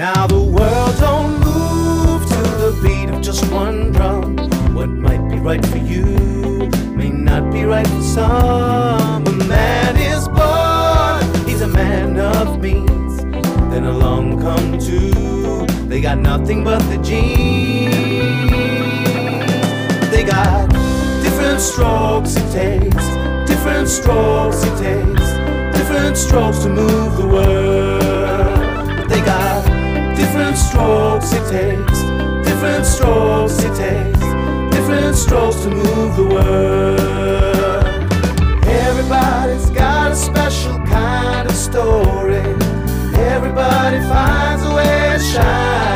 Now the world don't move to the beat of just one drum. What might be right for you may not be right for some. A man is born, he's a man of means. Then along come two, they got nothing but the jeans. They got different strokes it takes, different strokes it takes, different strokes to move the world. Strokes it takes, different strokes it takes, different strokes to move the world. Everybody's got a special kind of story. Everybody finds a way to shine.